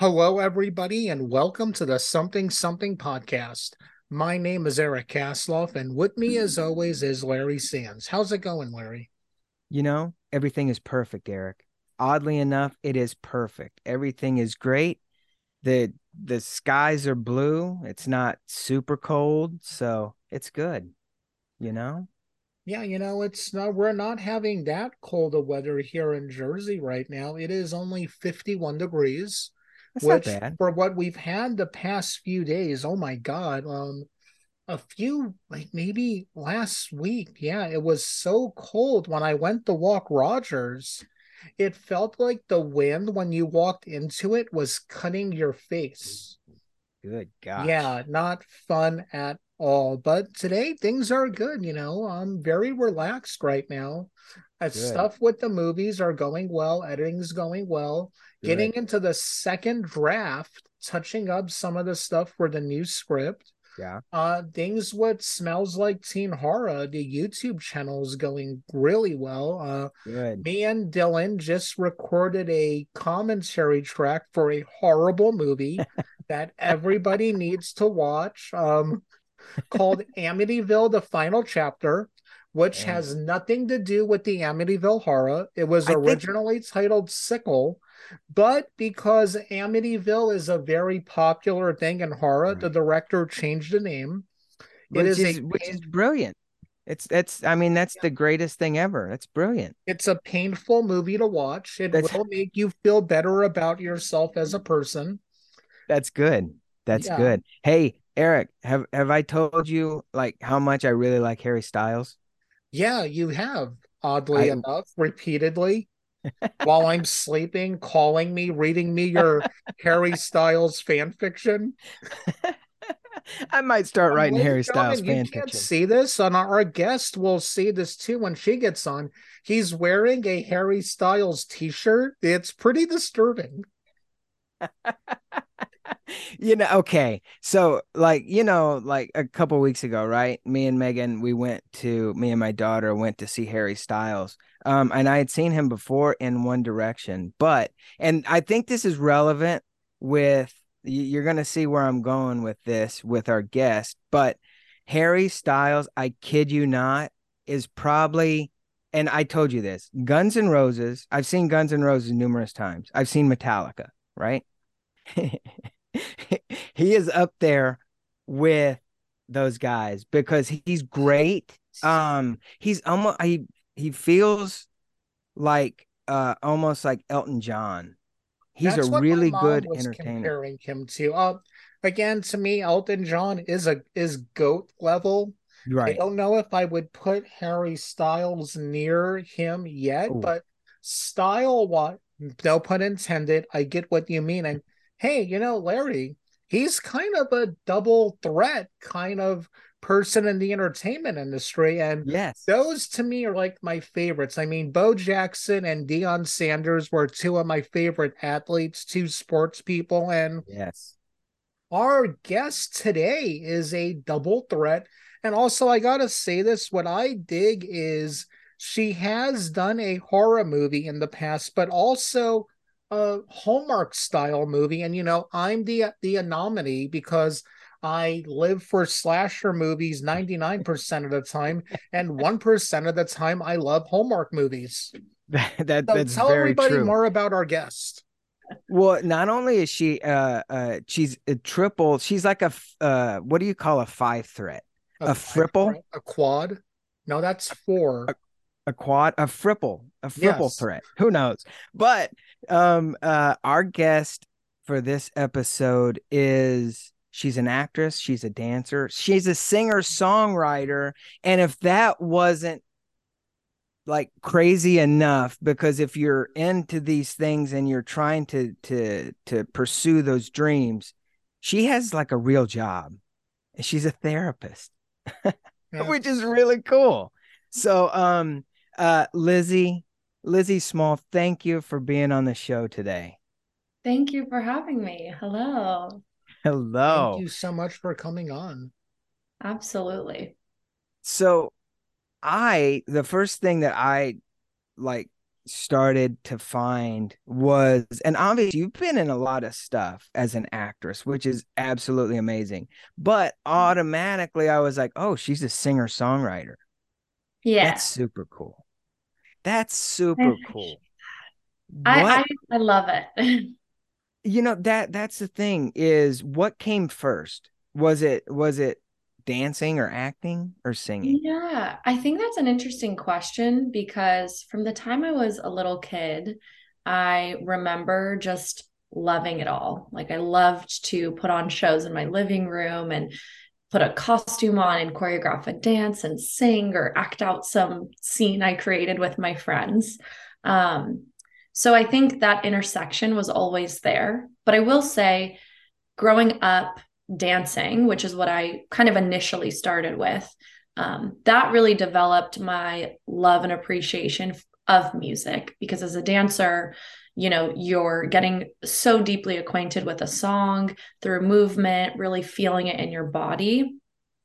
Hello, everybody, and welcome to the Something Something podcast. My name is Eric Kasloff, and with me, as always, is Larry Sands. How's it going, Larry? You know, everything is perfect, Eric. Oddly enough, it is perfect. Everything is great. The the skies are blue. It's not super cold, so it's good. You know? Yeah, you know, it's not we're not having that cold of weather here in Jersey right now. It is only 51 degrees. That's which not bad. for what we've had the past few days, oh my god, um a few like maybe last week, yeah, it was so cold when I went to walk Rogers. It felt like the wind when you walked into it was cutting your face. Good God. Yeah, not fun at all. But today things are good, you know. I'm very relaxed right now. Good. stuff with the movies are going well, editing's going well. Getting into the second draft, touching up some of the stuff for the new script. Yeah. Uh things with smells like teen horror, the YouTube channel is going really well. Uh Good. me and Dylan just recorded a commentary track for a horrible movie that everybody needs to watch um, called Amityville The Final Chapter, which Damn. has nothing to do with the Amityville horror. It was I think- originally titled Sickle, but because Amityville is a very popular thing in horror, the director changed the name. Which is is, a which is brilliant. It's it's I mean that's the greatest thing ever. That's brilliant. It's a painful movie to watch. It That's- will make you feel better about yourself as a person. That's good. That's Yeah. good. Hey, Eric, have have I told you like how much I really like Harry Styles? Yeah, you have, oddly I- enough, repeatedly while I'm sleeping, calling me, reading me your Harry Styles fan fiction. I might start writing Ladies Harry Styles fan you can't fiction. see this, and our guest will see this too when she gets on. He's wearing a Harry Styles t-shirt. It's pretty disturbing. you know, okay. So like, you know, like a couple weeks ago, right? Me and Megan, we went to me and my daughter went to see Harry Styles. Um, and I had seen him before in One Direction, but and I think this is relevant with you're gonna see where I'm going with this with our guest, but Harry Styles, I kid you not, is probably and I told you this, Guns N' Roses. I've seen Guns N' Roses numerous times. I've seen Metallica, right? he is up there with those guys because he's great. Um, he's almost he he feels like uh almost like Elton John. He's That's a really good entertainer. Comparing him to, uh, again, to me, Elton John is a is goat level. Right. I don't know if I would put Harry Styles near him yet, Ooh. but style what no pun intended, I get what you mean. And hey, you know, Larry, he's kind of a double threat kind of person in the entertainment industry. And Yes. those to me are like my favorites. I mean, Bo Jackson and Deion Sanders were two of my favorite athletes, two sports people, and Yes. our guest today is a double threat. And also, I gotta say this what I dig is she has done a horror movie in the past, but also a Hallmark style movie. And you know, I'm the the anomaly because I live for slasher movies 99% of the time, and 1% of the time I love Hallmark movies. That, that So that's tell very everybody true. more about our guest. Well, not only is she uh uh she's a triple, she's like a uh what do you call a five threat? A fripple? A quad? No, that's four. a quad, a fripple, a fripple Yes. threat. Who knows? But um uh our guest for this episode is she's an actress, she's a dancer, she's a singer-songwriter, and if that wasn't like crazy enough because if you're into these things and you're trying to to to pursue those dreams, she has like a real job. And she's a therapist Yeah. which is really cool. So, um, uh, Lizzie, Lizzie Small, thank you for being on the show today. Thank you for having me. Hello. Hello. Thank you so much for coming on. Absolutely. So, I the first thing that I like started to find was and obviously you've been in a lot of stuff as an actress which is absolutely amazing but automatically i was like oh she's a singer songwriter Yeah. that's super cool that's super cool I, I I love it. you know that that's the thing is what came first was it was it dancing or acting or singing Yeah, I think that's an interesting question because from the time I was a little kid, I remember just loving it all. Like I loved to put on shows in my living room and put a costume on and choreograph a dance and sing or act out some scene I created with my friends. Um, so I think that intersection was always there. But I will say, growing up dancing, which is what I kind of initially started with, um, that really developed my love and appreciation of music because as a dancer, you know, you're getting so deeply acquainted with a song through movement, really feeling it in your body,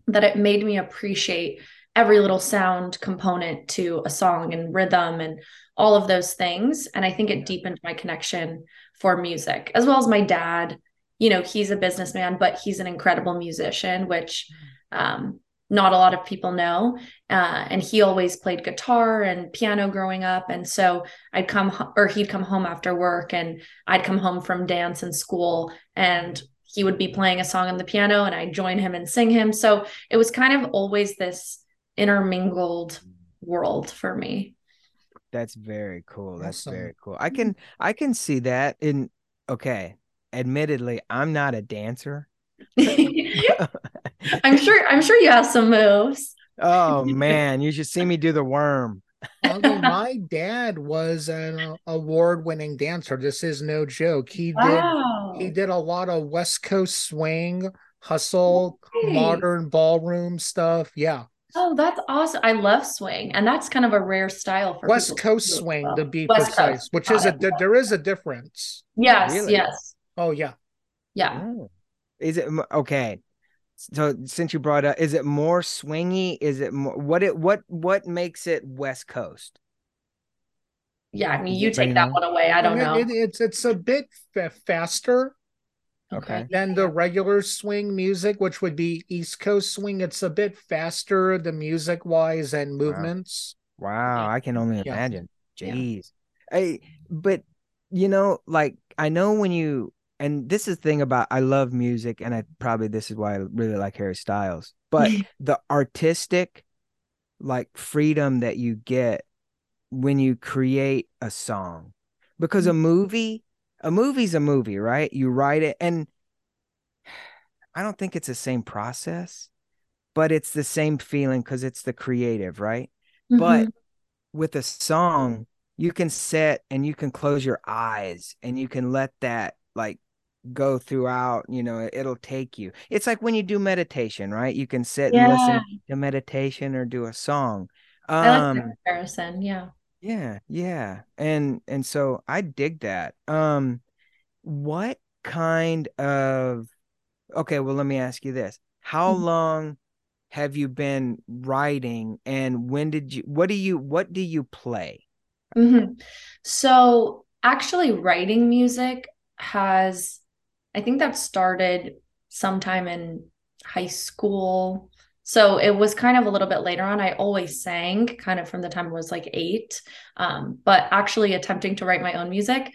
that it made me appreciate every little sound component to a song and rhythm and all of those things. And I think it deepened my connection for music, as well as my dad. You know, he's a businessman, but he's an incredible musician, which um, not a lot of people know. Uh, and he always played guitar and piano growing up. And so I'd come, ho- or he'd come home after work and I'd come home from dance and school and he would be playing a song on the piano and I'd join him and sing him. So it was kind of always this intermingled world for me. That's very cool. That's Awesome. very cool. I can I can see that in okay. Admittedly, I'm not a dancer. I'm sure I'm sure you have some moves. Oh man, you should see me do the worm. I mean, my dad was an award-winning dancer. This is no joke. He did Wow. he did a lot of West Coast swing, hustle, Great. modern ballroom stuff. Yeah, Oh, that's awesome. I love swing. And that's kind of a rare style for West people to Coast swing well. to be West precise, Coast. which is a there- there is a difference. Yes, Really? yes. Oh yeah. Yeah. Oh. Is it okay? So since you brought up, is it more swingy? Is it more what it what what makes it West Coast? Yeah. I mean, you take that one away. I don't mean, know. it- it's it's a bit fa- faster Okay. than the regular swing music, which would be East Coast swing. It's a bit faster, the music wise and movements. Wow, I can only imagine. Yeah. Jeez. I but you know, like I know when you and this is the thing about I love music and I probably this is why I really like Harry Styles. But the artistic like freedom that you get when you create a song. Because a movie, a movie's a movie, right? You write it and I don't think it's the same process, but it's the same feeling because it's the creative, right? But Mhm. with a song, you can sit and you can close your eyes and you can let that like go throughout, you know, it'll take you. It's like when you do meditation, right? You can sit and listen to meditation or do a song. I like Um comparison. Yeah. yeah, yeah. And and so I dig that. Um what kind of Okay, well let me ask you this. How Mhm. long have you been writing and when did you what do you what do you play? hmm So actually writing music has, I think that started sometime in high school. So it was kind of a little bit later on. I always sang kind of from the time I was like eight. Um, but actually attempting to write my own music,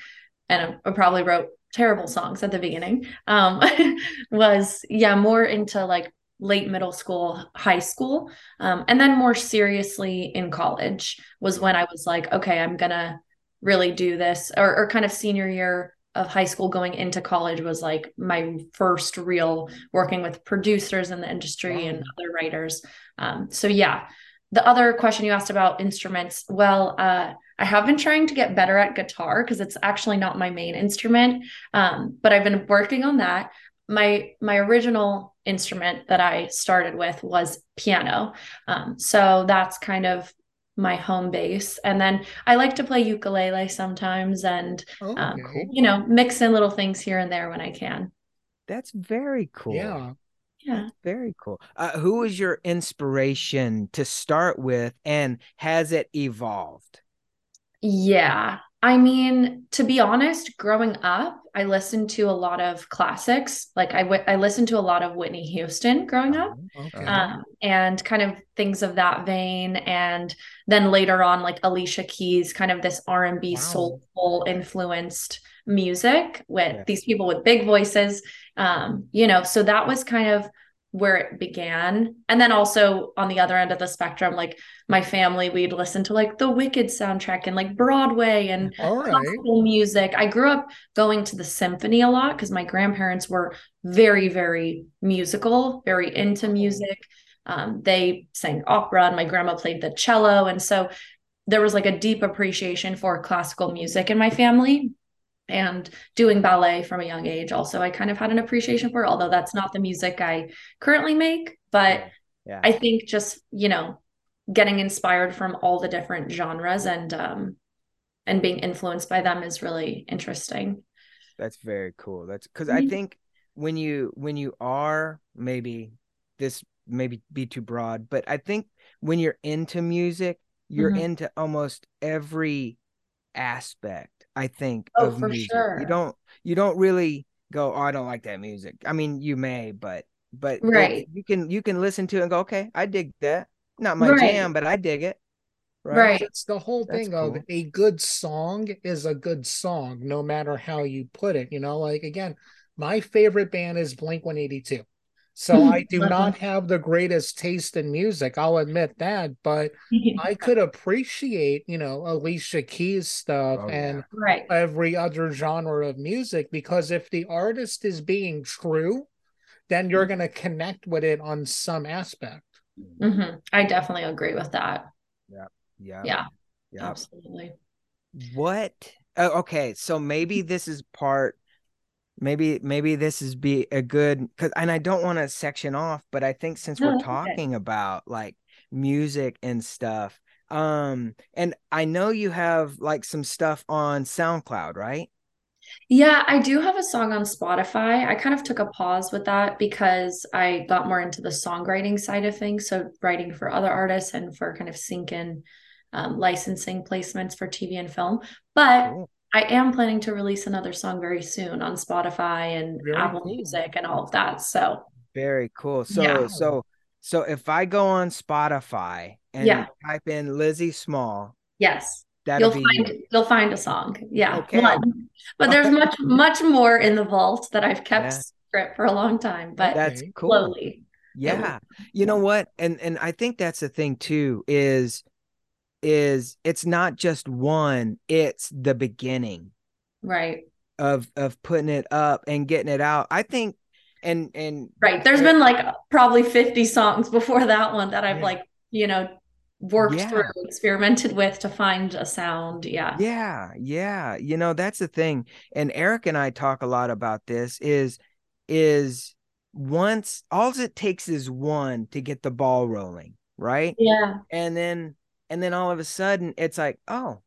and I, probably wrote terrible songs at the beginning, um, was yeah, more into like late middle school, high school. Um, and then more seriously in college was when I was like, okay, I'm gonna really do this, or, or kind of senior year of high school going into college was like my first real working with producers in the industry and other writers. Um, so yeah. The other question you asked about instruments, well, uh, I have been trying to get better at guitar because it's actually not my main instrument, um, but I've been working on that. My my original instrument that I started with was piano, um, so that's kind of my home base. And then I like to play ukulele sometimes, and Oh, um, okay. you know, mix in little things here and there when I can. That's very cool. Yeah. Yeah. Very cool. Uh, who was your inspiration to start with and has it evolved? Yeah. I mean, to be honest, growing up, I listened to a lot of classics. Like I, w- I listened to a lot of Whitney Houston growing up, Oh, okay. um, and kind of things of that vein. And then later on, like Alicia Keys, kind of this R and B Wow. soulful influenced music with Yeah. these people with big voices. Um, you know, so that was kind of where it began. And then also on the other end of the spectrum, like my family, we'd listen to like the Wicked soundtrack and like Broadway and right. classical music. I grew up going to the symphony a lot because my grandparents were very, very musical, very into music. Um, they sang opera, and my grandma played the cello. And so there was like a deep appreciation for classical music in my family. And doing ballet from a young age, also, I kind of had an appreciation for, it, although that's not the music I currently make. But Yeah. I think just, you know, getting inspired from all the different genres and um and being influenced by them is really interesting. That's very cool. That's because I Mhm. think when you when you are maybe this maybe be too broad, but I think when you're into music, you're Mhm. into almost every aspect. I think Oh, of for music. sure. You don't you don't really go, oh, I don't like that music. I mean, you may, but but Right. you can you can listen to it and go, okay, I dig that. Not my Right. jam, but I dig it. Right. It's the whole That's thing of a good song is a good song, no matter how you put it. You know, like again, my favorite band is Blink 182. So mm-hmm. I do not uh-huh. have the greatest taste in music. I'll admit that, but I could appreciate, you know, Alicia Keys stuff Oh, yeah. and right. every other genre of music because if the artist is being true, then you're mm-hmm. going to connect with it on some aspect. Hmm I definitely agree with that. Yeah. Yeah, Yeah. absolutely. What? Oh, okay, so maybe this is part. Maybe maybe this is be a good because and I don't want to section off, but I think since No, we're okay. talking about like music and stuff, um, and I know you have like some stuff on SoundCloud, right? Yeah, I do have a song on Spotify. I kind of took a pause with that because I got more into the songwriting side of things. So writing for other artists and for kind of sync in um, licensing placements for TV and film. But Cool. I am planning to release another song very soon on Spotify and Apple. Music and all of that. So Very cool. So Yeah. so so if I go on Spotify and Yeah. type in Lizzie Small, yes, that'll you'll be find you. you'll find a song. Yeah, Okay. one. But there's much much more in the vault that I've kept Yeah. secret for a long time. But That's Okay. cool. slowly. Yeah. You know what? And and I think that's the thing too is is it's not just one, it's the beginning Right. of of putting it up and getting it out. I think and and Right. There's been like probably 50 songs before that one that I've Yeah. like, you know, worked Yeah. through, experimented with to find a sound. Yeah. yeah, yeah, you know, that's the thing. And Eric and I talk a lot about this is is once all it takes is one to get the ball rolling, right? Yeah. and then and then all of a sudden it's like oh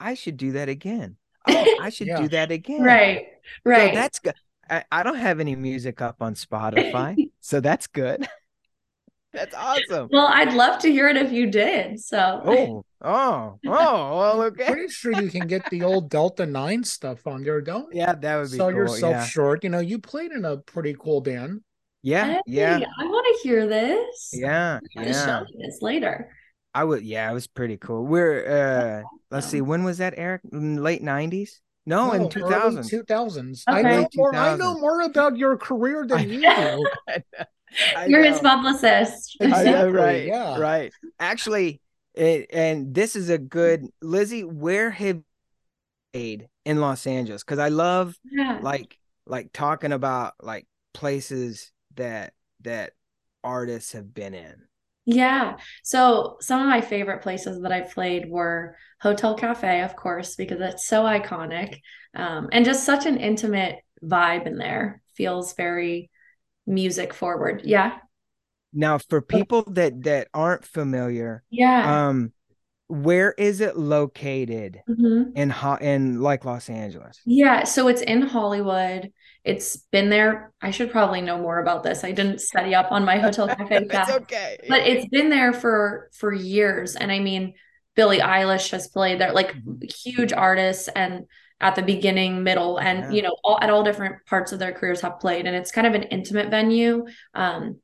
i should do that again oh i should Yeah. do that again Right. so Right. that's good I, I don't have any music up on spotify so that's good that's awesome well, I'd love to hear it if you did. So oh oh oh well okay Pretty sure you can get the old Delta 9 stuff on there, don't yeah that would be Sell cool yourself yeah short. You know, you played in a pretty cool band. yeah Hey, yeah I want to hear this. yeah I'm show yeah you this later. i would yeah it was pretty cool we're uh let's see when was that eric late 90s no, in early 2000 2000s. I know Late more. I know more about your career than you do. I You're his publicist. I know, Exactly, right, yeah. right. Actually, it, and this is a good Lizzie. Where have you played in Los Angeles? Because I love Yeah. like like talking about like places that that artists have been in. Yeah. So some of my favorite places that I played were Hotel Cafe, of course, because it's so iconic. Um, and just such an intimate vibe in there. Feels very music forward. Yeah. Now, for people that that aren't familiar, Yeah. um, where is it located Mhm. in ho- in like Los Angeles? Yeah. So it's in Hollywood. It's been there. I should probably know more about this. I didn't study up on my Hotel Cafe facts. okay. but it's been there for for years and i mean Billie Eilish has played there, like Mhm. huge artists and at the beginning, middle, and Yeah. you know, all at all different parts of their careers have played. And it's kind of an intimate venue. Um,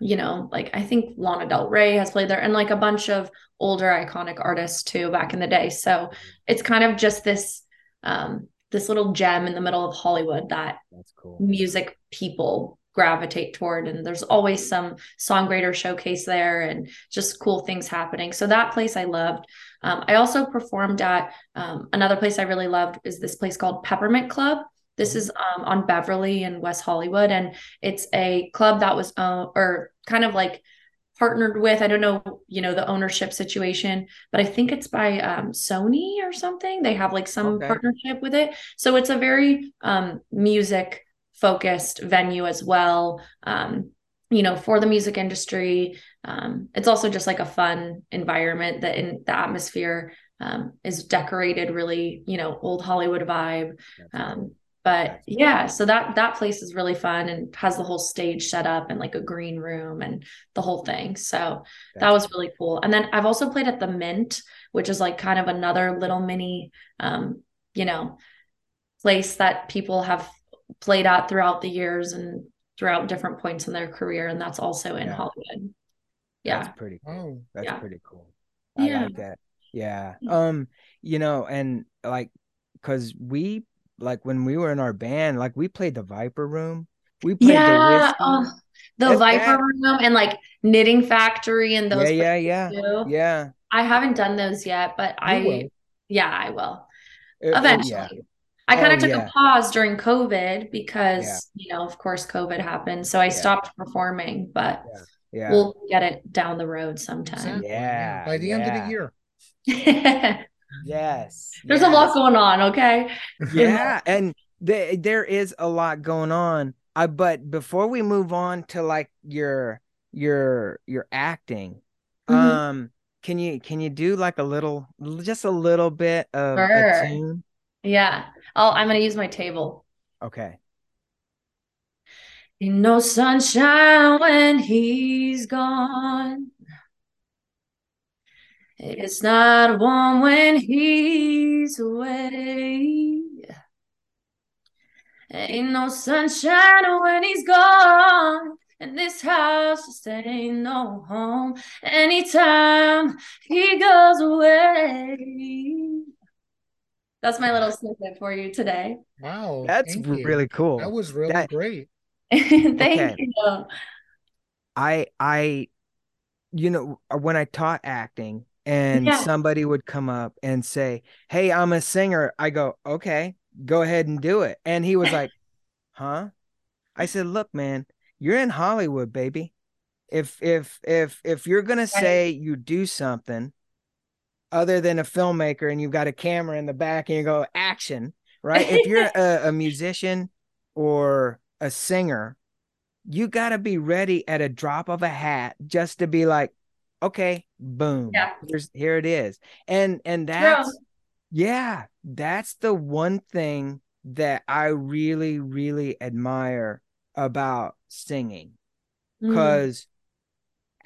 you know, like I think Lana Del Rey has played there and like a bunch of older iconic artists too back in the day. So it's kind of just this um this little gem in the middle of Hollywood that That's cool. music people gravitate toward and there's always some songwriter showcase there and just cool things happening. So that place i loved. Um, i also performed at um, another place i really loved is this place called peppermint club. This is um, on beverly in west hollywood and it's a club that was uh, or kind of like partnered with i don't know you know the ownership situation but i think it's by um, sony or something. They have like some Okay. partnership with it. So it's a very um, music focused venue as well. Um, you know for the music industry um, it's also just like a fun environment that in the atmosphere um, is decorated really you know old hollywood vibe. Um, but yeah so that that place is really fun and has the whole stage set up and like a green room and the whole thing. So that was really cool. And then i've also played at the mint which is like kind of another little mini um you know place that people have played at throughout the years and throughout different points in their career and that's also in Yeah. hollywood yeah That's pretty oh, cool. Oh, That's Yeah. pretty cool. I Yeah. like that. Yeah. Yeah. Um, you know, and like cuz we like when we were in our band, like we played the Viper Room. We played yeah uh, the Whisky. oh, the viper that- room and like knitting factory and those yeah, yeah, yeah. Yeah. i haven't done those yet but i will. yeah i will uh, oh, It- it- eventually yeah. I kind Oh, of took yeah. a pause during COVID because, Yeah. you know, of course, COVID happened. So I stopped performing, but Yeah. we'll get it down the road sometime. Yeah, By the end of the year. yes. There's a lot going on, okay? yeah and the, there is a lot going on i but before we move on to like your your your acting Mhm. um can you can you do like a little just a little bit of Sure. a tune Yeah. I'll, I'm going to use my table. okay Ain't no sunshine when he's gone. It's not warm when he's away. Ain't no sunshine when he's gone. And this house just ain't no home anytime he goes away. That's my little snippet for you today. Wow. that's thank you. really cool That was really That- great. Thank Okay. you. i i you know uh, when i taught acting and Yeah. somebody would come up and say hey i'm a singer i go okay go ahead and do it and he was like huh i said look man you're in hollywood baby if if if if you're gonna say you do something other than a filmmaker and you've got a camera in the back and you go action right if you're a, a musician or a singer you got to be ready at a drop of a hat just to be like okay boom Yeah. here's here it is and and True. that's yeah that's the one thing that i really really admire about singing mm-hmm. because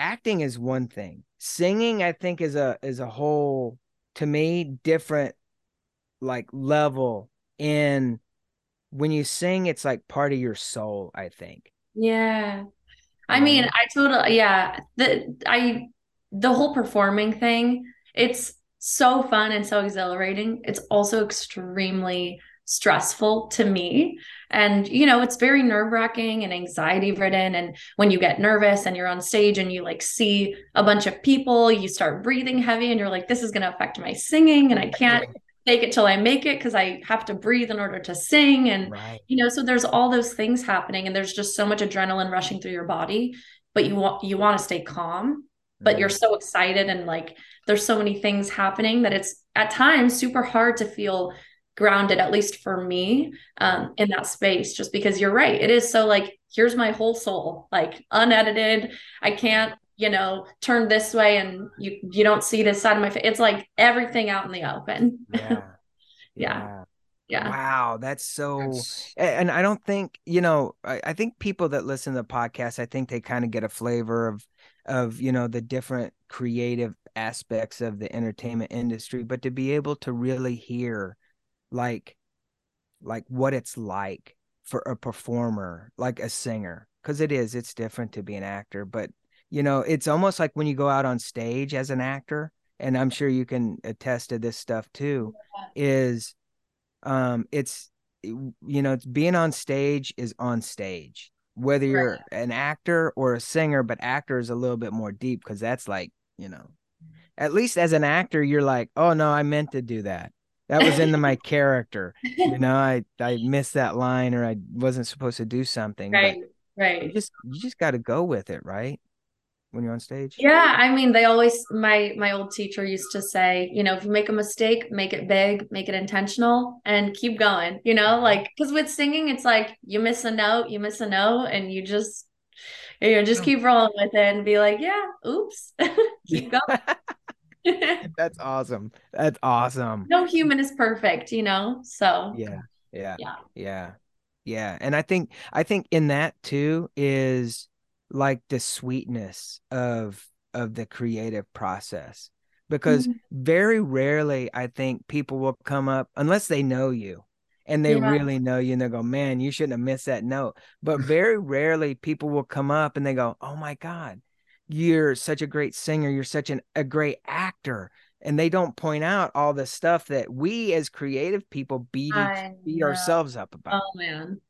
acting is one thing singing i think is a is a whole to me different like level in when you sing it's like part of your soul i think Yeah. I You mean. I totally, yeah. The I the whole performing thing, it's so fun and so exhilarating. It's also extremely stressful to me. And you know, it's very nerve-wracking and anxiety ridden. And when you get nervous and you're on stage and you like see a bunch of people, you start breathing heavy and you're like, this is gonna affect my singing and I can't fake it till I make it because I have to breathe in order to sing. And right you know so there's all those things happening and there's just so much adrenaline rushing through your body but you want you want to stay calm but you're mm. so excited and like there's so many things happening that it's at times super hard to feel grounded at least for me um, in that space just because you're right. It is so like here's my whole soul like unedited. I can't you know turn this way and you you don't see this side of my face it's like everything out in the open. Yeah. Yeah. yeah. Wow that's so That's- and I don't think you know. I, I think people that listen to the podcast, I think they kind of get a flavor of of you know the different creative aspects of the entertainment industry but to be able to really hear like like what it's like for a performer like a singer because it is it's different to be an actor but you know it's almost like when you go out on stage as an actor and i'm sure you can attest to this stuff too is um it's you know it's being on stage is on stage whether you're right. an actor or a singer but actor is a little bit more deep because that's like you know at least as an actor you're like oh no i meant to do that that was into my character. You know i i missed that line or i wasn't supposed to do something right right. you just you just got to go with it right? When you're on stage? Yeah, I mean, they always my my old teacher used to say, you know, if you make a mistake, make it big, make it intentional, and keep going. You know, like because with singing, it's like you miss a note, you miss a note, and you just you know just keep rolling with it and be like, yeah, oops, keep going. That's awesome. That's awesome. No human is perfect, you know. So yeah, yeah, yeah, yeah, yeah. And I think I think in that too is like the sweetness of of the creative process because mm-hmm. very rarely i think people will come up unless they know you and they yeah. really know you and they go man you shouldn't have missed that note but very rarely people will come up and they go oh my god you're such a great singer you're such an, a great actor and they don't point out all the stuff that we as creative people beat, beat ourselves up about oh man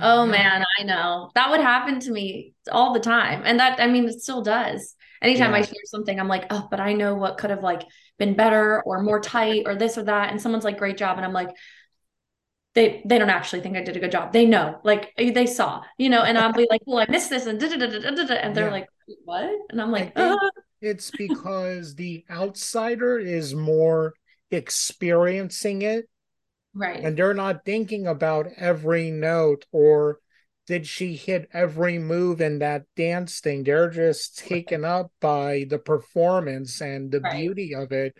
Oh man, I know. That would happen to me all the time. And that I mean it still does. Anytime yeah. I hear something, I'm like, oh, but I know what could have like been better or more tight or this or that. And someone's like, great job. And I'm like, they they don't actually think I did a good job. They know, like they saw, you know, and I'll be like, well, I missed this and and they're yeah. like, what? And I'm like, uh. it's because the outsider is more experiencing it Right. And they're not thinking about every note or did she hit every move in that dance thing. They're just taken up by the performance and the right. beauty of it.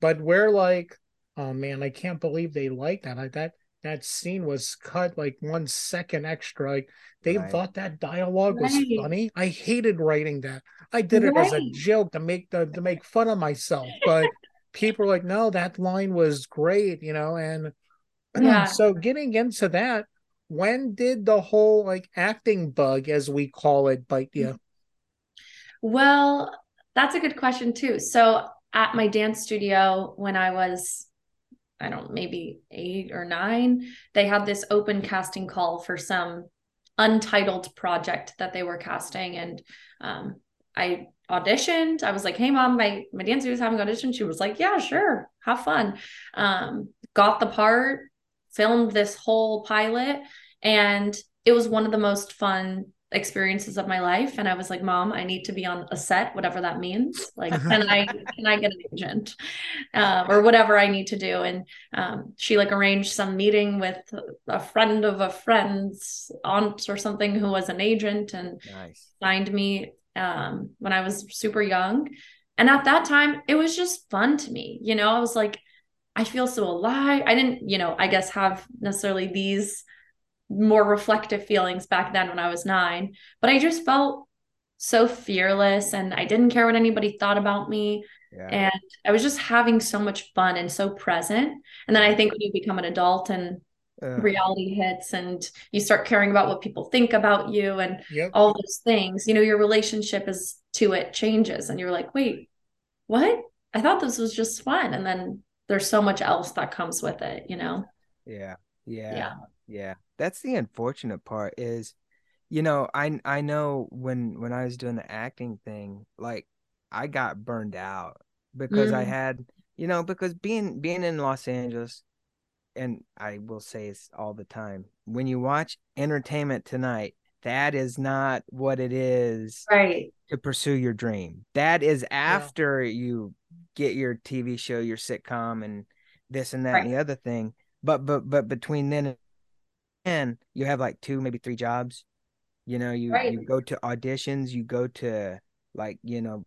But we're like, oh man, I can't believe they like that. Like that that scene was cut like one second extra. Like they right. thought that dialogue was right. funny. I hated writing that. I did it as a joke to make the to make fun of myself. But people are like, no, that line was great, you know, and yeah. so getting into that, when did the whole like acting bug, as we call it, bite you? Well, that's a good question too. So at my dance studio when I was I don't maybe 8 or 9, they had this open casting call for some untitled project that they were casting and um, I auditioned. I was like, "Hey mom, my my dance studio is having audition." She was like, "Yeah, sure. Have fun." Um, got the part filmed this whole pilot and it was one of the most fun experiences of my life and i was like mom i need to be on a set whatever that means. Like can i can i get an agent? Um, or whatever i need to do. And um, she like arranged some meeting with a friend of a friend's aunt or something who was an agent and nice. signed me um, when i was super young. And at that time it was just fun to me you know? I was like I feel so alive. I didn't, you know, I guess have necessarily these more reflective feelings back then when I was nine, but I just felt so fearless and I didn't care what anybody thought about me. Yeah. And I was just having so much fun and so present. And then I think when you become an adult and uh, reality hits and you start caring about what people think about you and yep. all those things, you know, your relationship is to it changes and you're like, wait, what? I thought this was just fun. And then there's so much else that comes with it, you know? Yeah. Yeah. Yeah. Yeah. That's the unfortunate part is, you know, I I know when when I was doing the acting thing, like I got burned out because mm. I had, you know, because being being in Los Angeles, and I will say it's all the time. When you watch Entertainment Tonight, that is not what it is right to pursue your dream. That is after yeah. you get your TV show, your sitcom, and this and that right. and the other thing. But but but between then and you have like two, maybe three jobs. You know, you right. you go to auditions, you go to like you know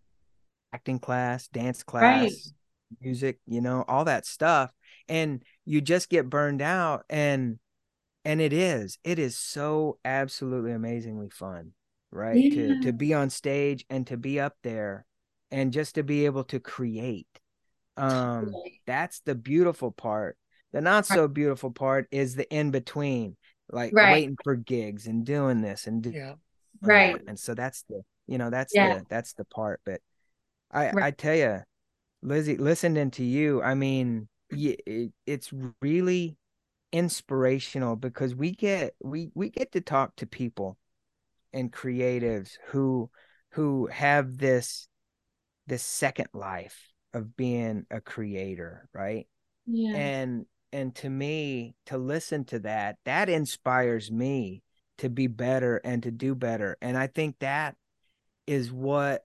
acting class, dance class, right. music, you know, all that stuff, and you just get burned out and and it is it is so absolutely amazingly fun right? Yeah. To to be on stage and to be up there and just to be able to create. Um totally. that's the beautiful part. The not so beautiful part is the in between, like right. waiting for gigs and doing this and do- yeah. right. And so that's the you know that's yeah. the that's the part. But I right. I tell you, Lizzie, listening to you, I mean, it, it's really inspirational because we get we we get to talk to people and creatives who who have this this second life of being a creator right yeah and and to me to listen to that that inspires me to be better and to do better and i think that is what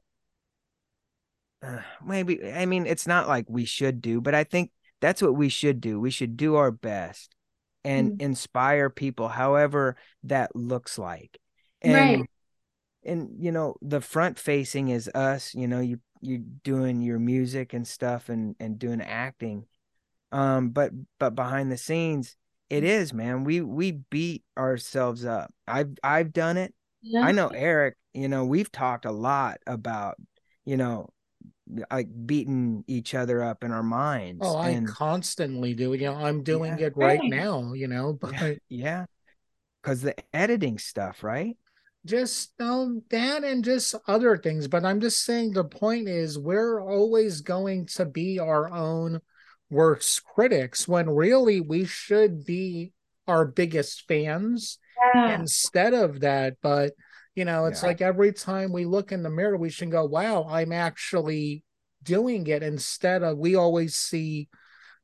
uh, maybe i mean it's not like we should do but i think that's what we should do we should do our best and mm-hmm. inspire people however that looks like and right. and you know the front facing is us you know you you doing your music and stuff and and doing acting um but but behind the scenes it mm-hmm. man we we beat ourselves up i've i've done it yeah. i know eric you know we've talked a lot about you know like beating each other up in our minds. Oh, I and, constantly do. You know, I'm doing yeah. it right now. You know, but yeah, because the editing stuff, right? Just um, that and just other things. But I'm just saying the point is we're always going to be our own worst critics when really we should be our biggest fans yeah. instead of that. But you know, it's yeah. like every time we look in the mirror, we should go, wow, I'm actually doing it instead of we always see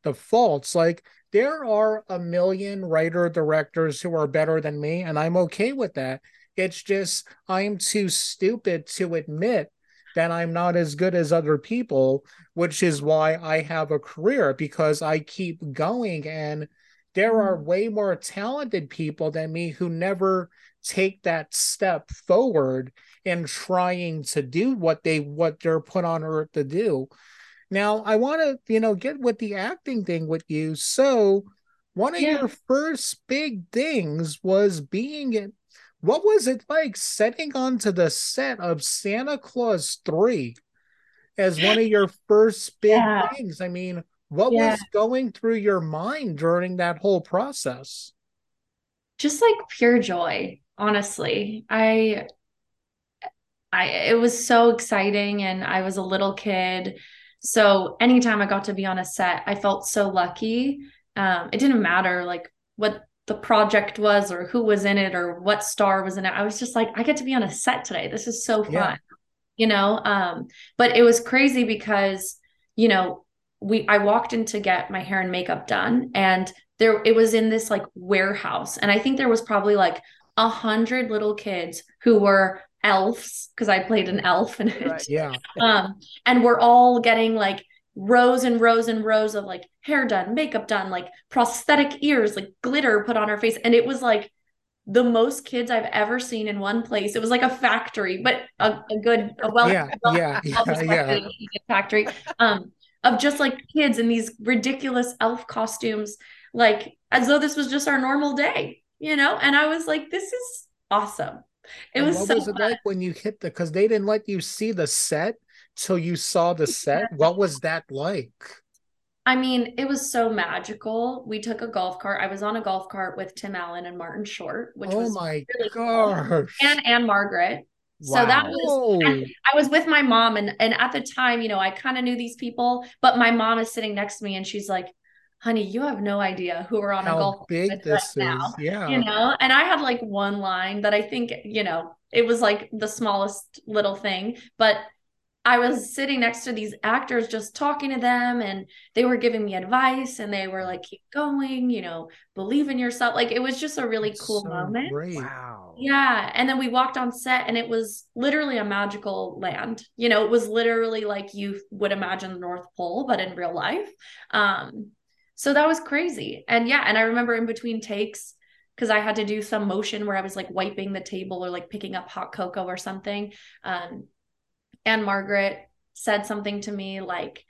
the faults. Like there are a million writer directors who are better than me, and I'm okay with that. It's just I'm too stupid to admit that I'm not as good as other people, which is why I have a career because I keep going and there are mm. way more talented people than me who never take that step forward in trying to do what they what they're put on earth to do. Now, I want to, you know, get with the acting thing with you. So, one of yeah. your first big things was being in what was it like setting onto the set of Santa Clause 3 as one of your first big yeah. things? I mean, what yeah. was going through your mind during that whole process? Just like pure joy honestly. I I it was so exciting and I was a little kid. So anytime I got to be on a set, I felt so lucky. Um, it didn't matter like what the project was or who was in it or what star was in it. I was just like, I get to be on a set today. This is so fun. Yeah. You know, um, but it was crazy because, you know, we I walked in to get my hair and makeup done and there it was in this like warehouse and I think there was probably like a hundred little kids who were elves because I played an elf in it. Right, yeah. um, and we're all getting like rows and rows and rows of like hair done, makeup done, like prosthetic ears, like glitter put on her face. And it was like the most kids I've ever seen in one place. It was like a factory, but a, a good, a well, yeah, well, yeah, yeah, yeah. factory um, of just like kids in these ridiculous elf costumes, like as though this was just our normal day you know? And I was like, this is awesome. It and was what so was it fun. like when you hit the because they didn't let you see the set till you saw the set. What was that like? I mean, it was so magical. We took a golf cart. I was on a golf cart with Tim Allen and Martin Short, which oh was my really gosh. Cool. And Ann-Margret. Wow. So that was I was with my mom and and at the time, you know, I kind of knew these people, but my mom is sitting next to me and she's like, honey, you have no idea who are on How a golf big this right is. Now. Yeah. You know, and I had like one line that I think, you know, it was like the smallest little thing, but I was sitting next to these actors just talking to them and they were giving me advice and they were like, keep going, you know, believe in yourself. Like it was just a really cool so moment. Great. Wow. Yeah. And then we walked on set and it was literally a magical land. You know, it was literally like you would imagine the North Pole, but in real life. Um, so that was crazy. And yeah, and I remember in between takes, because I had to do some motion where I was like wiping the table or like picking up hot cocoa or something. Um, and Margret said something to me like,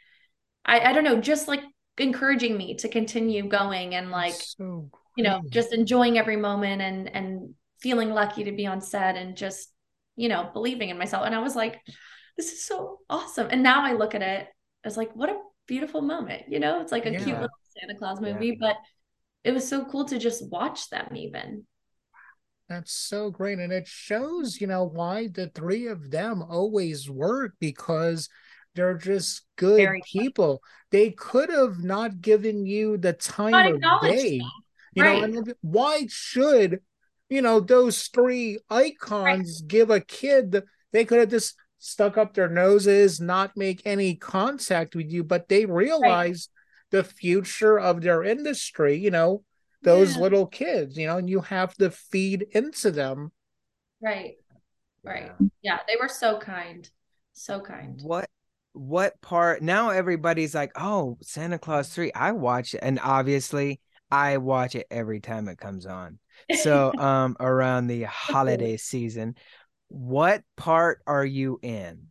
I, I don't know, just like encouraging me to continue going and like, so you know, just enjoying every moment and and feeling lucky to be on set and just you know, believing in myself. And I was like, this is so awesome. And now I look at it as like, what a beautiful moment. You know, it's like a yeah. cute little Santa Claus movie, yeah. but it was so cool to just watch them even. That's so great. And it shows, you know, why the three of them always work because they're just good Very people. They could have not given you the time of day. You right. know, and why should, you know, those three icons right. give a kid they could have just stuck up their noses, not make any contact with you, but they realized right. the future of their industry, you know, those yeah. little kids, you know, and you have to feed into them. Right. Right. Yeah, they were so kind. So kind. What what part now everybody's like, "Oh, Santa Clause 3, I watch it." And obviously, I watch it every time it comes on. So, um around the holiday season, what part are you in?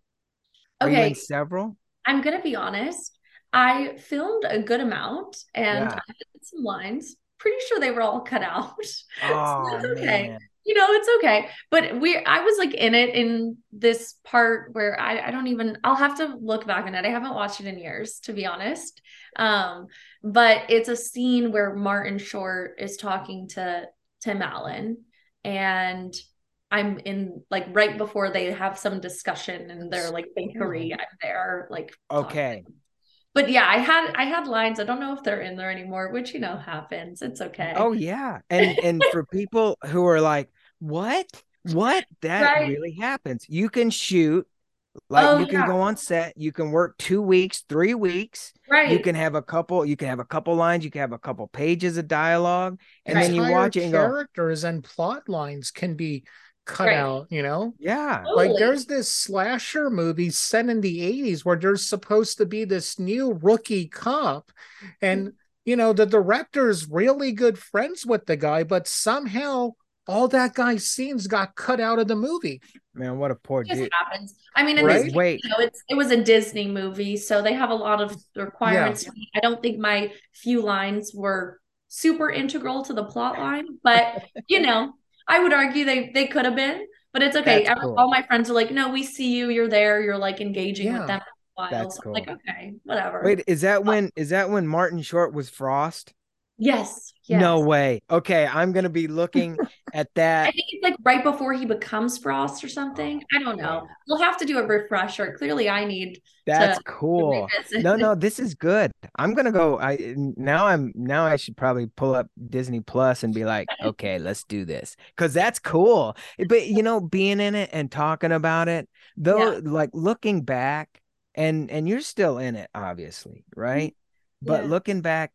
Are okay. you in several? I'm going to be honest. I filmed a good amount and yeah. I had some lines. Pretty sure they were all cut out. Oh, so okay. Man. You know, it's okay. But we I was like in it in this part where I, I don't even I'll have to look back on it. I haven't watched it in years, to be honest. Um, but it's a scene where Martin Short is talking to Tim Allen and I'm in like right before they have some discussion and they're like bakery. I'm there like okay. Talking. But yeah, I had I had lines. I don't know if they're in there anymore, which you know happens. It's okay. Oh yeah. And and for people who are like, what? What? That right. really happens. You can shoot like oh, you can yeah. go on set, you can work two weeks, three weeks. Right. You can have a couple, you can have a couple lines, you can have a couple pages of dialogue, and right. then you watch it and characters and plot lines can be cut right. out, you know? Yeah. Like there's this slasher movie set in the 80s where there's supposed to be this new rookie cop and mm-hmm. you know the director's really good friends with the guy but somehow all that guy's scenes got cut out of the movie. Man, what a poor dude. happens. I mean, right? this, wait, you know, it's it was a Disney movie, so they have a lot of requirements. Yeah. I don't think my few lines were super integral to the plot line, but you know, I would argue they they could have been, but it's okay. Cool. All my friends are like, no, we see you. You're there. You're like engaging yeah. with them. That's so cool. like, okay, whatever. Wait, is that when is that when Martin Short was Frost? Yes, yes. No way. Okay, I'm gonna be looking at that. I think it's like right before he becomes Frost or something. I don't know. We'll have to do a refresher. Clearly, I need. That's cool. No, no, this is good. I'm gonna go. I now I'm now I should probably pull up Disney Plus and be like, okay, let's do this because that's cool. Eh, but you know, being in it and talking about it, though, yeah. like looking back, and and you're still in it, obviously, right? Mm-hmm. But yeah. looking back,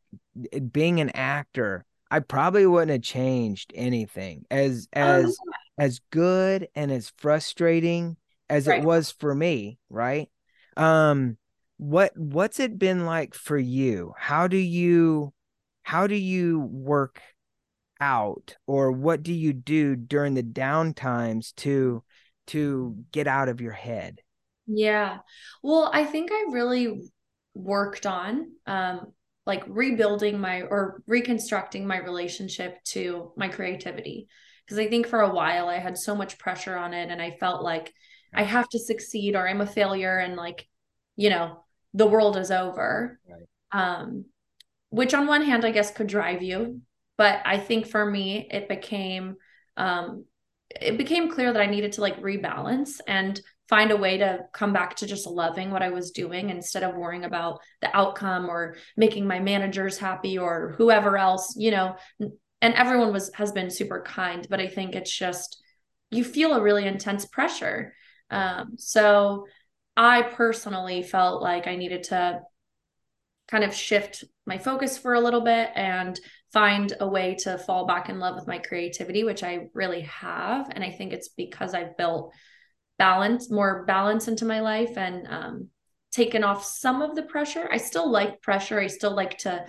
being an actor, I probably wouldn't have changed anything. As oh, as yeah. as good and as frustrating as right. it was for me, right? Um what what's it been like for you? How do you how do you work out or what do you do during the down times to to get out of your head? Yeah. Well, I think I really worked on um, like rebuilding my or reconstructing my relationship to my creativity. Because i think for a while i had so much pressure on it and i felt like i have to succeed or i'm a failure and like you know the world is over. Right. um which on one hand i guess could drive you but i think for me it became um it became clear that i needed to like rebalance and find a way to come back to just loving what I was doing instead of worrying about the outcome or making my managers happy or whoever else, you know. And everyone was has been super kind, but I think it's just you feel a really intense pressure. Um, so I personally felt like I needed to kind of shift my focus for a little bit and find a way to fall back in love with my creativity, which I really have. And I think it's because I've built balance, more balance into my life and um, taken off some of the pressure. I still like pressure. I still like to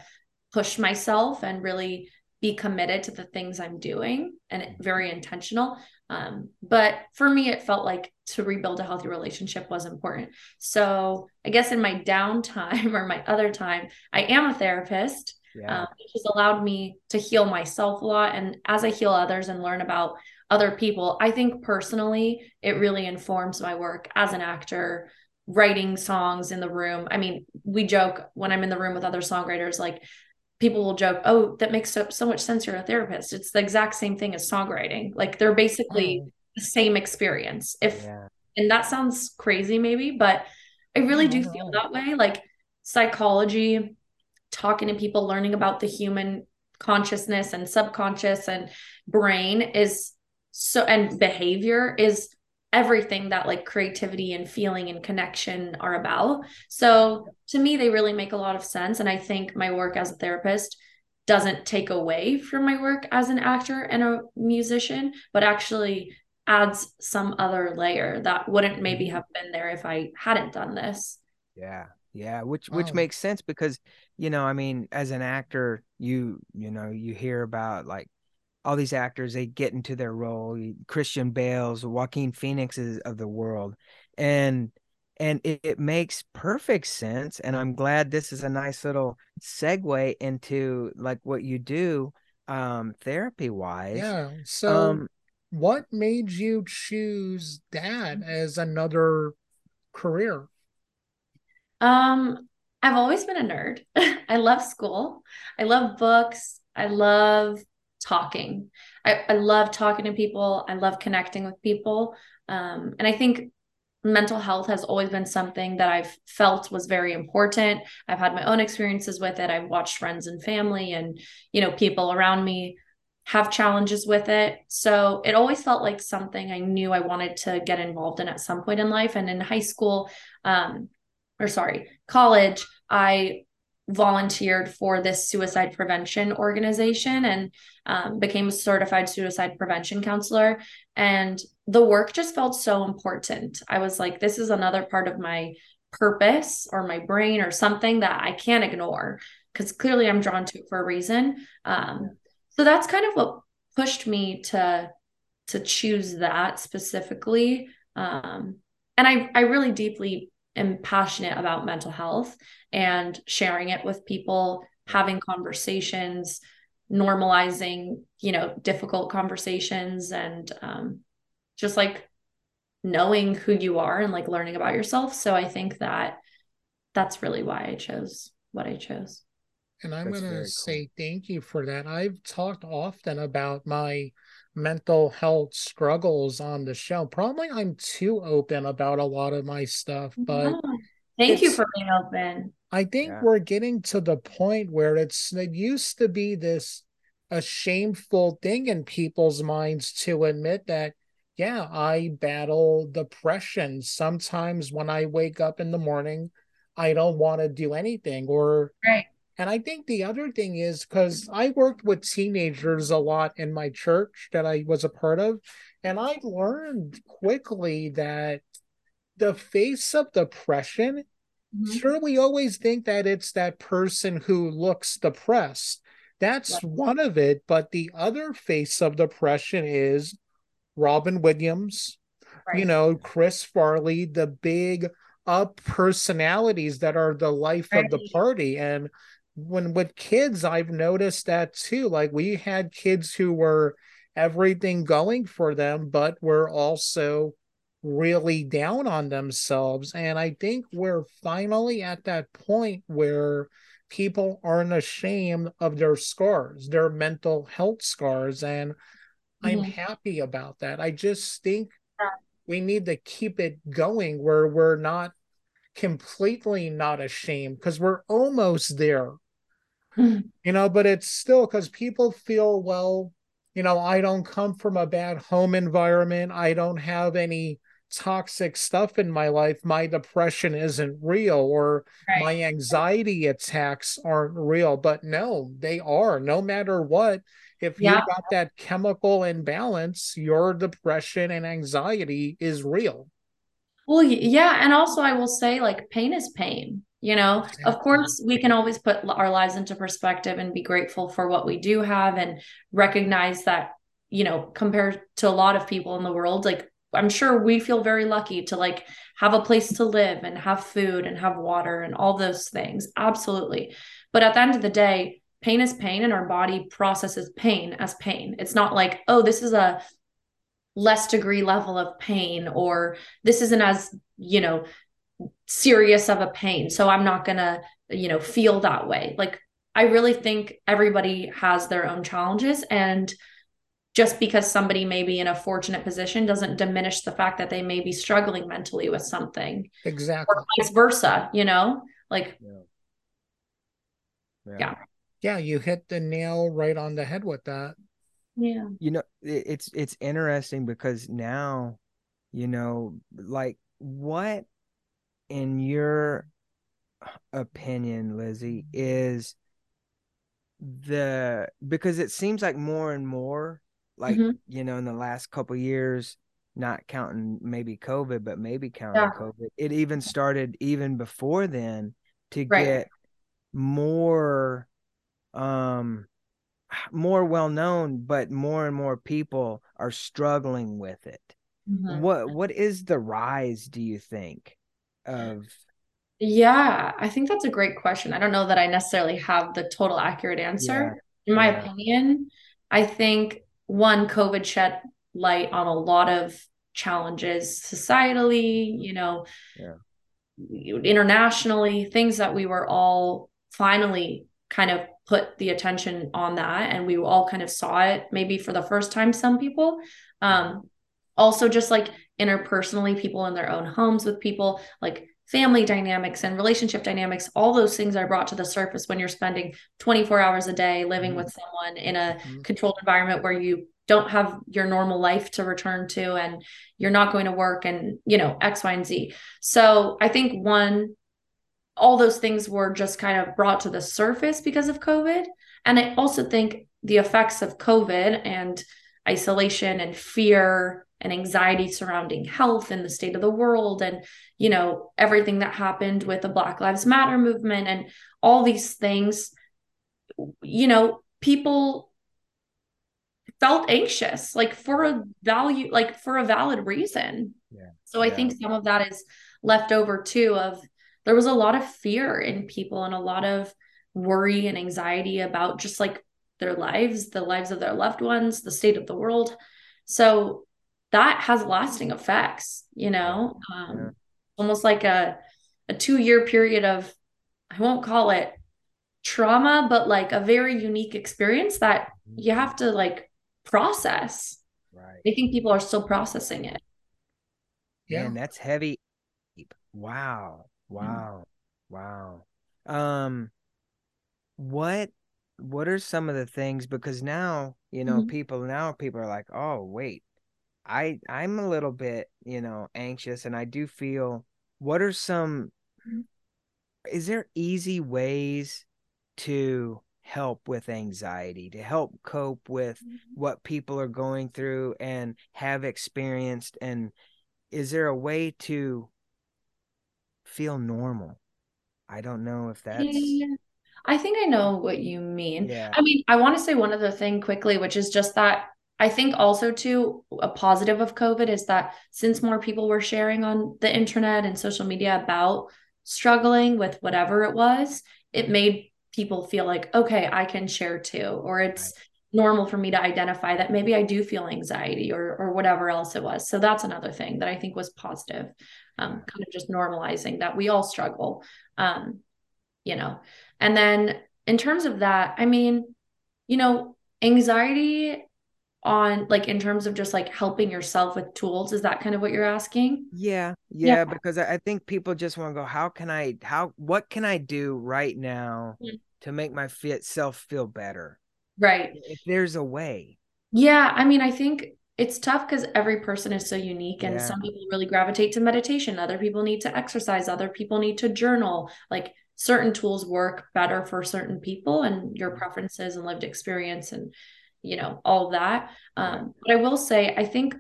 push myself and really be committed to the things I'm doing and very intentional. Um, but for me, it felt like to rebuild a healthy relationship was important. So I guess in my downtime or my other time, I am a therapist. yeah. um, which has allowed me to heal myself a lot. And as I heal others and learn about other people, I think personally, it really informs my work as an actor, writing songs in the room. I mean, we joke when I'm in the room with other songwriters, like people will joke, oh, that makes so, so much sense. You're a therapist. It's the exact same thing as songwriting. Like they're basically mm. the same experience. If, yeah. and that sounds crazy maybe, but I really do feel that way. Like psychology, talking to people, learning about the human consciousness and subconscious and brain is so, and behavior is everything that like creativity and feeling and connection are about. So to me, they really make a lot of sense. And I think my work as a therapist doesn't take away from my work as an actor and a musician, but actually adds some other layer that wouldn't maybe mm-hmm. have been there if I hadn't done this. Yeah. Yeah, which which oh. makes sense because you know, I mean, as an actor, you you know, you hear about like all these actors they get into their role christian bale's joaquin phoenixes of the world and and it, it, makes perfect sense and i'm glad this is a nice little segue into like what you do um therapy wise yeah so um, what made you choose that as another career? Um i've always been a nerd. I love school. I love books. I love talking. I, I love talking to people. I love connecting with people. Um, and I think mental health has always been something that I've felt was very important. I've had my own experiences with it. I've watched friends and family and, you know, people around me have challenges with it. So it always felt like something I knew I wanted to get involved in at some point in life. And in high school, um, or sorry, college, I volunteered for this suicide prevention organization and um, became a certified suicide prevention counselor. And the work just felt so important. I was like, this is another part of my purpose or my brain or something that I can't ignore because clearly I'm drawn to it for a reason. Um, so that's kind of what pushed me to to choose that specifically. Um, and I I really deeply am passionate about mental health and sharing it with people, having conversations, normalizing, you know, difficult conversations and um, just like knowing who you are and like learning about yourself. So I think that that's really why I chose what I chose. And I'm going to cool. say thank you for that. I've talked often about my mental health struggles on the show. Probably I'm too open about a lot of my stuff, but thank you for being open. I think yeah. we're getting to the point where it's it used to be this a shameful thing in people's minds to admit that yeah, I battle depression. Sometimes when I wake up in the morning, I don't want to do anything or right. And I think the other thing is because I worked with teenagers a lot in my church that I was a part of, and I learned quickly that the face of depression, mm-hmm. sure, we always think that it's that person who looks depressed. That's one of it. But the other face of depression is Robin Williams, right. you know, Chris Farley, the big up personalities that are the life right. of the party. And when with kids i've noticed that too like we had kids who were everything going for them but were also really down on themselves. And i think we're finally at that point where people aren't ashamed of their scars their mental health scars and mm-hmm. i'm happy about that. I just think we need to keep it going where we're not completely not ashamed because we're almost there you know, but it's still because people feel, well, you know, I don't come from a bad home environment. I don't have any toxic stuff in my life. My depression isn't real or right. my anxiety attacks aren't real. But no, they are. No matter what, if yeah. you got that chemical imbalance, your depression and anxiety is real. Well, yeah. And also, I will say, like, pain is pain you know of course we can always put our lives into perspective and be grateful for what we do have and recognize that you know compared to a lot of people in the world like i'm sure we feel very lucky to like have a place to live and have food and have water and all those things. Absolutely. But at the end of the day pain is pain and our body processes pain as pain. It's not like, oh, this is a less degree level of pain or this isn't as, you know, serious of a pain. So I'm not going to, you know, feel that way. Like I really think everybody has their own challenges and just because somebody may be in a fortunate position doesn't diminish the fact that they may be struggling mentally with something. Exactly. Or vice versa, you know? Like Yeah. Yeah. Yeah, you hit the nail right on the head with that. yeah. you know it's it's interesting because now you know like what in your opinion lizzie is the because it seems like more and more like Mhm. you know in the last couple years not counting maybe covid but maybe counting Yeah. covid it even started even before then to Right. get more um more well known but more and more people are struggling with it Mhm. what what is the rise do you think of Yeah, I think that's a great question. I don't know that I necessarily have the total accurate answer. In my yeah. opinion, I think one, COVID shed light on a lot of challenges societally, you know, Yeah. internationally, things that we were all finally kind of put the attention on that and we all kind of saw it maybe for the first time, some people. Um, also just like interpersonally, people in their own homes with people, like family dynamics and relationship dynamics, all those things are brought to the surface when you're spending 24 hours a day living Mhm. with someone in a Mhm. controlled environment where you don't have your normal life to return to and you're not going to work and you know x y and z so i think one all those things were just kind of brought to the surface because of covid and i also think the effects of covid and isolation and fear and anxiety surrounding health and the state of the world and you know everything that happened with the black lives matter movement and all these things you know people felt anxious like for a value like for a valid reason Yeah. so i Yeah. think some of that is left over too of there was a lot of fear in people and a lot of worry and anxiety about just like their lives the lives of their loved ones the state of the world so that has lasting effects you know um Yeah. almost like a a two year period of i won't call it trauma but like a very unique experience that you have to like process right i think people are still processing it Yeah. Man, that's heavy. Wow. Wow. Wow. Um what what are some of the things because now, you know, Mhm. people now people are like, "Oh, wait. I I'm a little bit, you know, anxious and I do feel what are some Mhm. is there easy ways to help with anxiety, to help cope with what people are going through and have experienced and is there a way to feel normal i don't know if that's Yeah. I think I know what you mean. yeah I mean, I want to say one other thing quickly, which is just that I think also too a positive of COVID is that since more people were sharing on the internet and social media about struggling with whatever it was, it made people feel like, okay, I can share too, or it's normal for me to identify that maybe I do feel anxiety or or whatever else it was. So that's another thing that I think was positive. Um, kind of just normalizing that we all struggle. Um, you know. And then in terms of that, I mean, you know, anxiety on like in terms of just like helping yourself with tools, is that kind of what you're asking? yeah Yeah. yeah because i think people just want to go how can i how what can i do right now Mm. to make my fit self feel better Right. if there's a way Yeah, I mean, I think it's tough because every person is so unique, and Yeah. some people really gravitate to meditation, other people need to exercise, other people need to journal. Like certain tools work better for certain people and your preferences and lived experience and you know all that. Um, but I will say, I think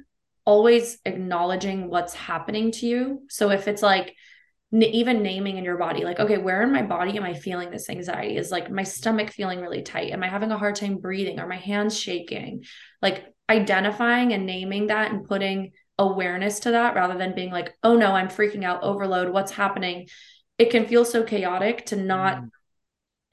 always acknowledging what's happening to you. So if it's like n- even naming in your body like okay where in my body am i feeling this anxiety is like my stomach feeling really tight am i having a hard time breathing are my hands shaking like identifying and naming that and putting awareness to that rather than being like oh no i'm freaking out overload what's happening it can feel so chaotic to not Mm.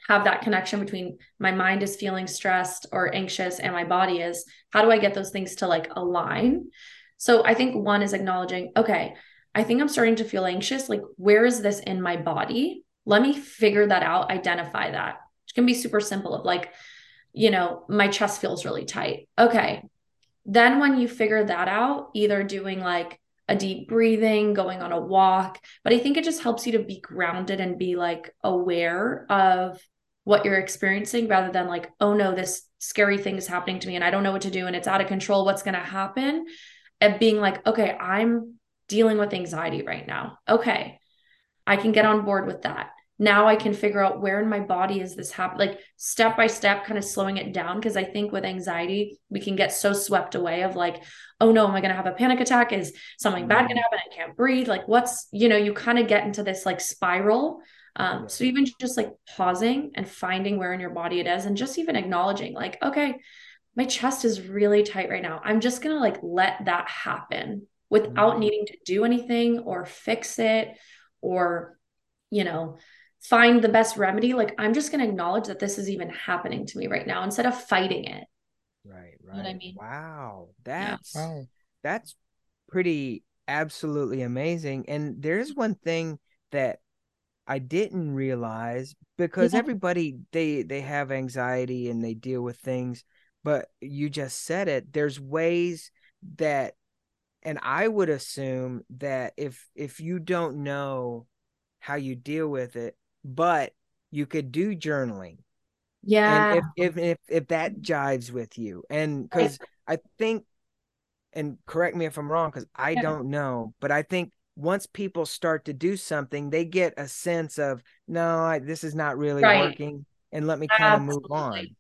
Have that connection between my mind is feeling stressed or anxious and my body is how do i get those things to like align? So i think one is acknowledging okay i think i'm starting to feel anxious like where is this in my body? Let me figure that out identify that. It can be super simple of like you know my chest feels really tight. Okay then when you figure that out either doing like a deep breathing, going on a walk. But I think it just helps you to be grounded and be like aware of what you're experiencing rather than like, oh no, this scary thing is happening to me and I don't know what to do and it's out of control. What's going to happen? And being like, okay, I'm dealing with anxiety right now. Okay, I can get on board with that. Now I can figure out where in my body is this happening, like step by step, kind of slowing it down. Cause I think with anxiety, we can get so swept away of like, oh no, am I going to have a panic attack? Is something bad mm-hmm. going to happen? I can't breathe. Like, what's, you know, you kind of get into this like spiral um, yeah. So even just like pausing and finding where in your body it is, and just even acknowledging, like, okay, my chest is really tight right now. I'm just gonna like let that happen without mm-hmm. needing to do anything or fix it or, you know, find the best remedy. Like I'm just gonna acknowledge that this is even happening to me right now instead of fighting it. Right, right. You know I mean? Wow. That's yeah. wow. that's pretty absolutely amazing. And there's one thing that I didn't realize because yeah. everybody they they have anxiety and they deal with things, but you just said it. There's ways that and I would assume that if if you don't know how you deal with it, but you could do journaling. Yeah. And if if if, if that jives with you. And because I think and correct me if I'm wrong, because I yeah. don't know, but I think once people start to do something, they get a sense of, no, I, this is not really right. working, and let me kind of move on.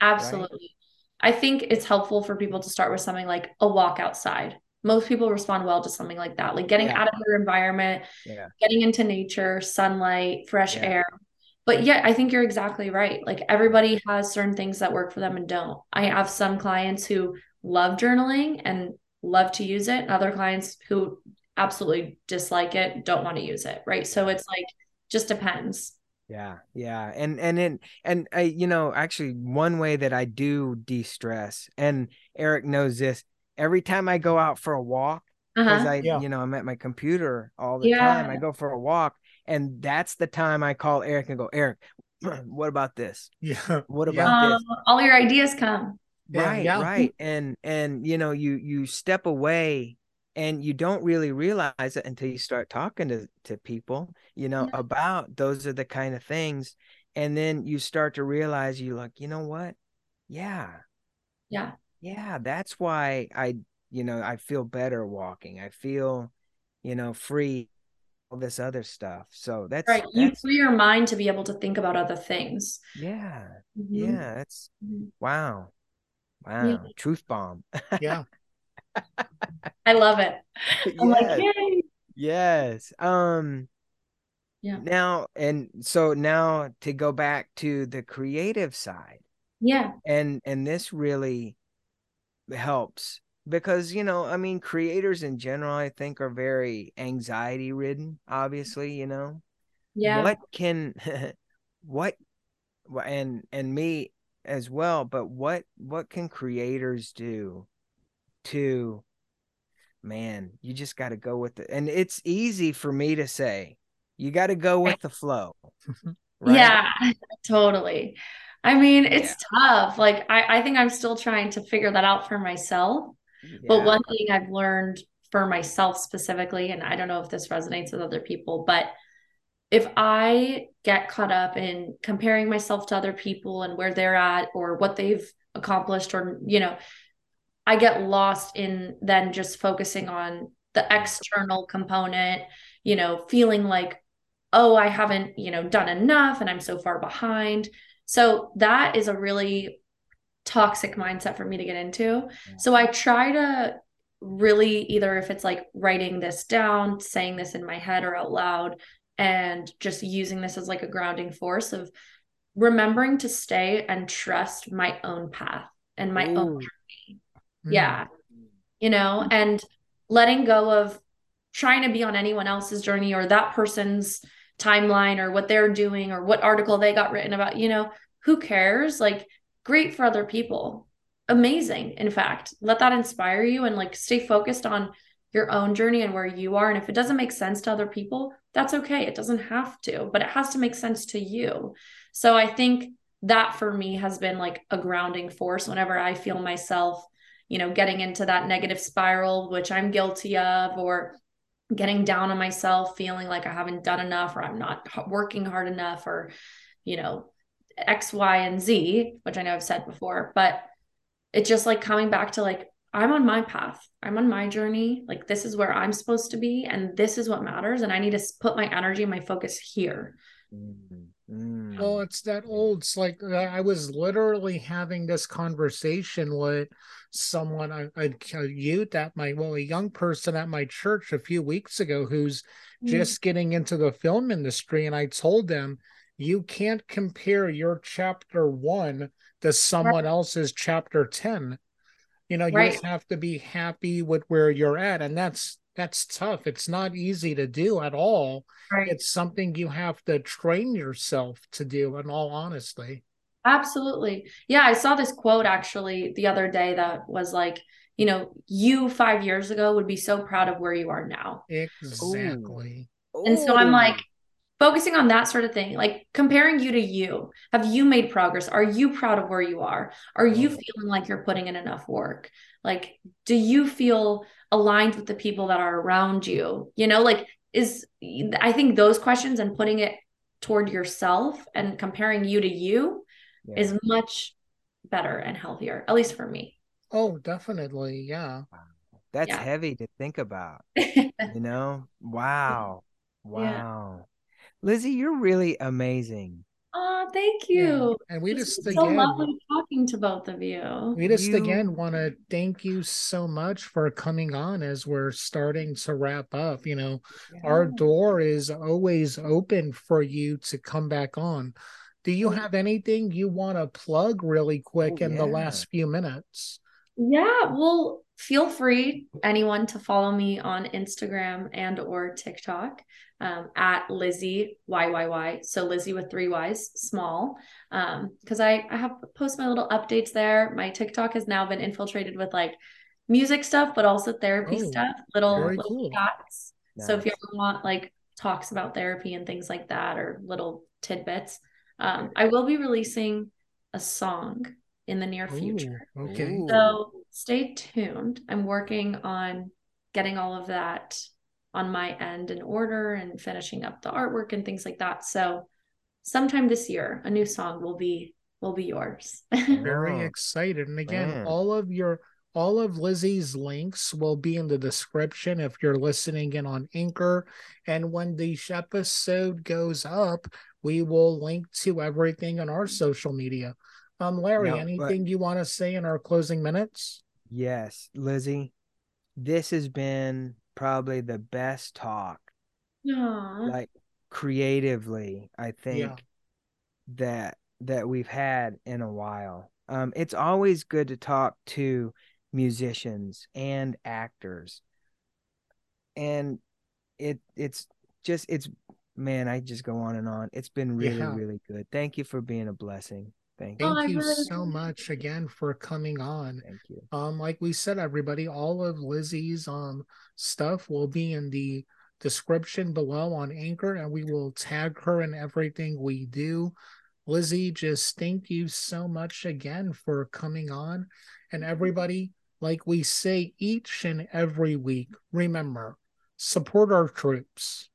Absolutely. Right? I think it's helpful for people to start with something like a walk outside. Most people respond well to something like that, like getting yeah. out of their environment, yeah. getting into nature, sunlight, fresh yeah. air. But yeah, I think you're exactly right. Like everybody has certain things that work for them and don't. I have some clients who love journaling and love to use it, and other clients who absolutely dislike it, don't want to use it, right? So it's like just depends. Yeah, yeah, and and and and I, you know, actually, one way that I do de-stress, and Eric knows this. Every time I go out for a walk, because uh-huh. I, yeah. you know, I'm at my computer all the yeah. time. I go for a walk, and that's the time I call Eric and go, Eric, what about this? Yeah. What about yeah. this? Um, all your ideas come. Right, right, and and you know, you you step away and you don't really realize it until you start talking to, to people you know yeah. about those are the kind of things and then you start to realize you like you know what? Yeah. Yeah. Yeah that's why i you know i feel better walking. I feel you know free all this other stuff. So that's right you free your mind to be able to think about other things. Yeah. Mm-hmm. yeah that's mm-hmm. wow. Wow yeah. truth bomb. Yeah I love it. I'm yes. like, yay. Yes. Um yeah. Now and so now to go back to the creative side. Yeah. And and this really helps because you know, I mean creators in general I think are very anxiety ridden, obviously, you know. Yeah. What can what and and me as well, but what what can creators do to man, you just got to go with it. And it's easy for me to say, you got to go with the flow. Right? Yeah, totally. I mean, it's yeah. tough. Like, I, I think I'm still trying to figure that out for myself. Yeah. But one thing I've learned for myself specifically, and I don't know if this resonates with other people, but if I get caught up in comparing myself to other people and where they're at or what they've accomplished, or, you know, I get lost in then just focusing on the external component, you know, feeling like, oh, I haven't, you know, done enough and I'm so far behind. So that is a really toxic mindset for me to get into. So I try to really either if it's like writing this down, saying this in my head or out loud, and just using this as like a grounding force of remembering to stay and trust my own path and my Ooh. own Yeah. You know, and letting go of trying to be on anyone else's journey or that person's timeline or what they're doing or what article they got written about, you know, who cares? Like, great for other people. Amazing. In fact, let that inspire you and like stay focused on your own journey and where you are. And if it doesn't make sense to other people, that's okay. It doesn't have to, but it has to make sense to you. So I think that for me has been like a grounding force whenever I feel myself, you know, getting into that negative spiral, which I'm guilty of, or getting down on myself, feeling like I haven't done enough or I'm not working hard enough or, you know, X, Y, and Z, which I know I've said before, but it's just like coming back to like, I'm on my path. I'm on my journey. Like, this is where I'm supposed to be. And this is what matters. And I need to put my energy and my focus here. Mm-hmm. Well, it's that old. It's like I was literally having this conversation with someone, a, a, youth at my, well, a young person at my church a few weeks ago who's mm-hmm. just getting into the film industry. And I told them, you can't compare your chapter one to someone right. else's chapter 10 you know you right. just have to be happy with where you're at and that's that's tough. It's not easy to do at all. Right. it's something you have to train yourself to do in all honesty. Absolutely. Yeah i saw this quote actually the other day that was like you know you five years ago would be so proud of where you are now. Exactly. Ooh. and so i'm like focusing on that sort of thing like comparing you to you. Have you made progress? Are you proud of where you are? Are you mm. feeling like you're putting in enough work? Like do you feel aligned with the people that are around you you know like is i think those questions and putting it toward yourself and comparing you to you yeah. is much better and healthier at least for me oh definitely yeah that's yeah. heavy to think about you know wow wow Lizzie, you're really amazing. Oh, thank you. Yeah. And we it's just so again, lovely talking to both of you. We just you... again want to thank you so much for coming on as we're starting to wrap up. You know, yeah. our door is always open for you to come back on. Do you have anything you want to plug really quick oh, in yeah. the last few minutes? Yeah, well, feel free anyone to follow me on Instagram and or TikTok um, at Lizzie YYY. So Lizzie with three Y's, small. Because um, I, I have post my little updates there. My TikTok has now been infiltrated with like music stuff, but also therapy oh, stuff, little, little cool. Nice. So if you ever want like talks about therapy and things like that, or little tidbits, um, I will be releasing a song in the near future. Ooh, okay. So stay tuned. I'm working on getting all of that on my end in order and finishing up the artwork and things like that. So sometime this year, a new song will be will be yours. Very excited. And again, Man. all of your all of Lizzie's links will be in the description if you're listening in on Anchor. And when the episode goes up, we will link to everything on our social media. Um, Larry, no, anything but... you want to say in our closing minutes? Yes, Lizzie. This has been probably the best talk. Aww. Like creatively, I think yeah. that that we've had in a while. Um, it's always good to talk to musicians and actors. And it it's just it's man, I just go on and on. It's been really, yeah. really good. Thank you for being a blessing. Thank, Thank oh, you really so much again for coming on. Thank you. Um, like we said, everybody, all of Lizzie's um stuff will be in the description below on Anchor, and we will tag her in everything we do. Lizzie, just thank you so much again for coming on. And everybody, like we say each and every week, remember support our troops.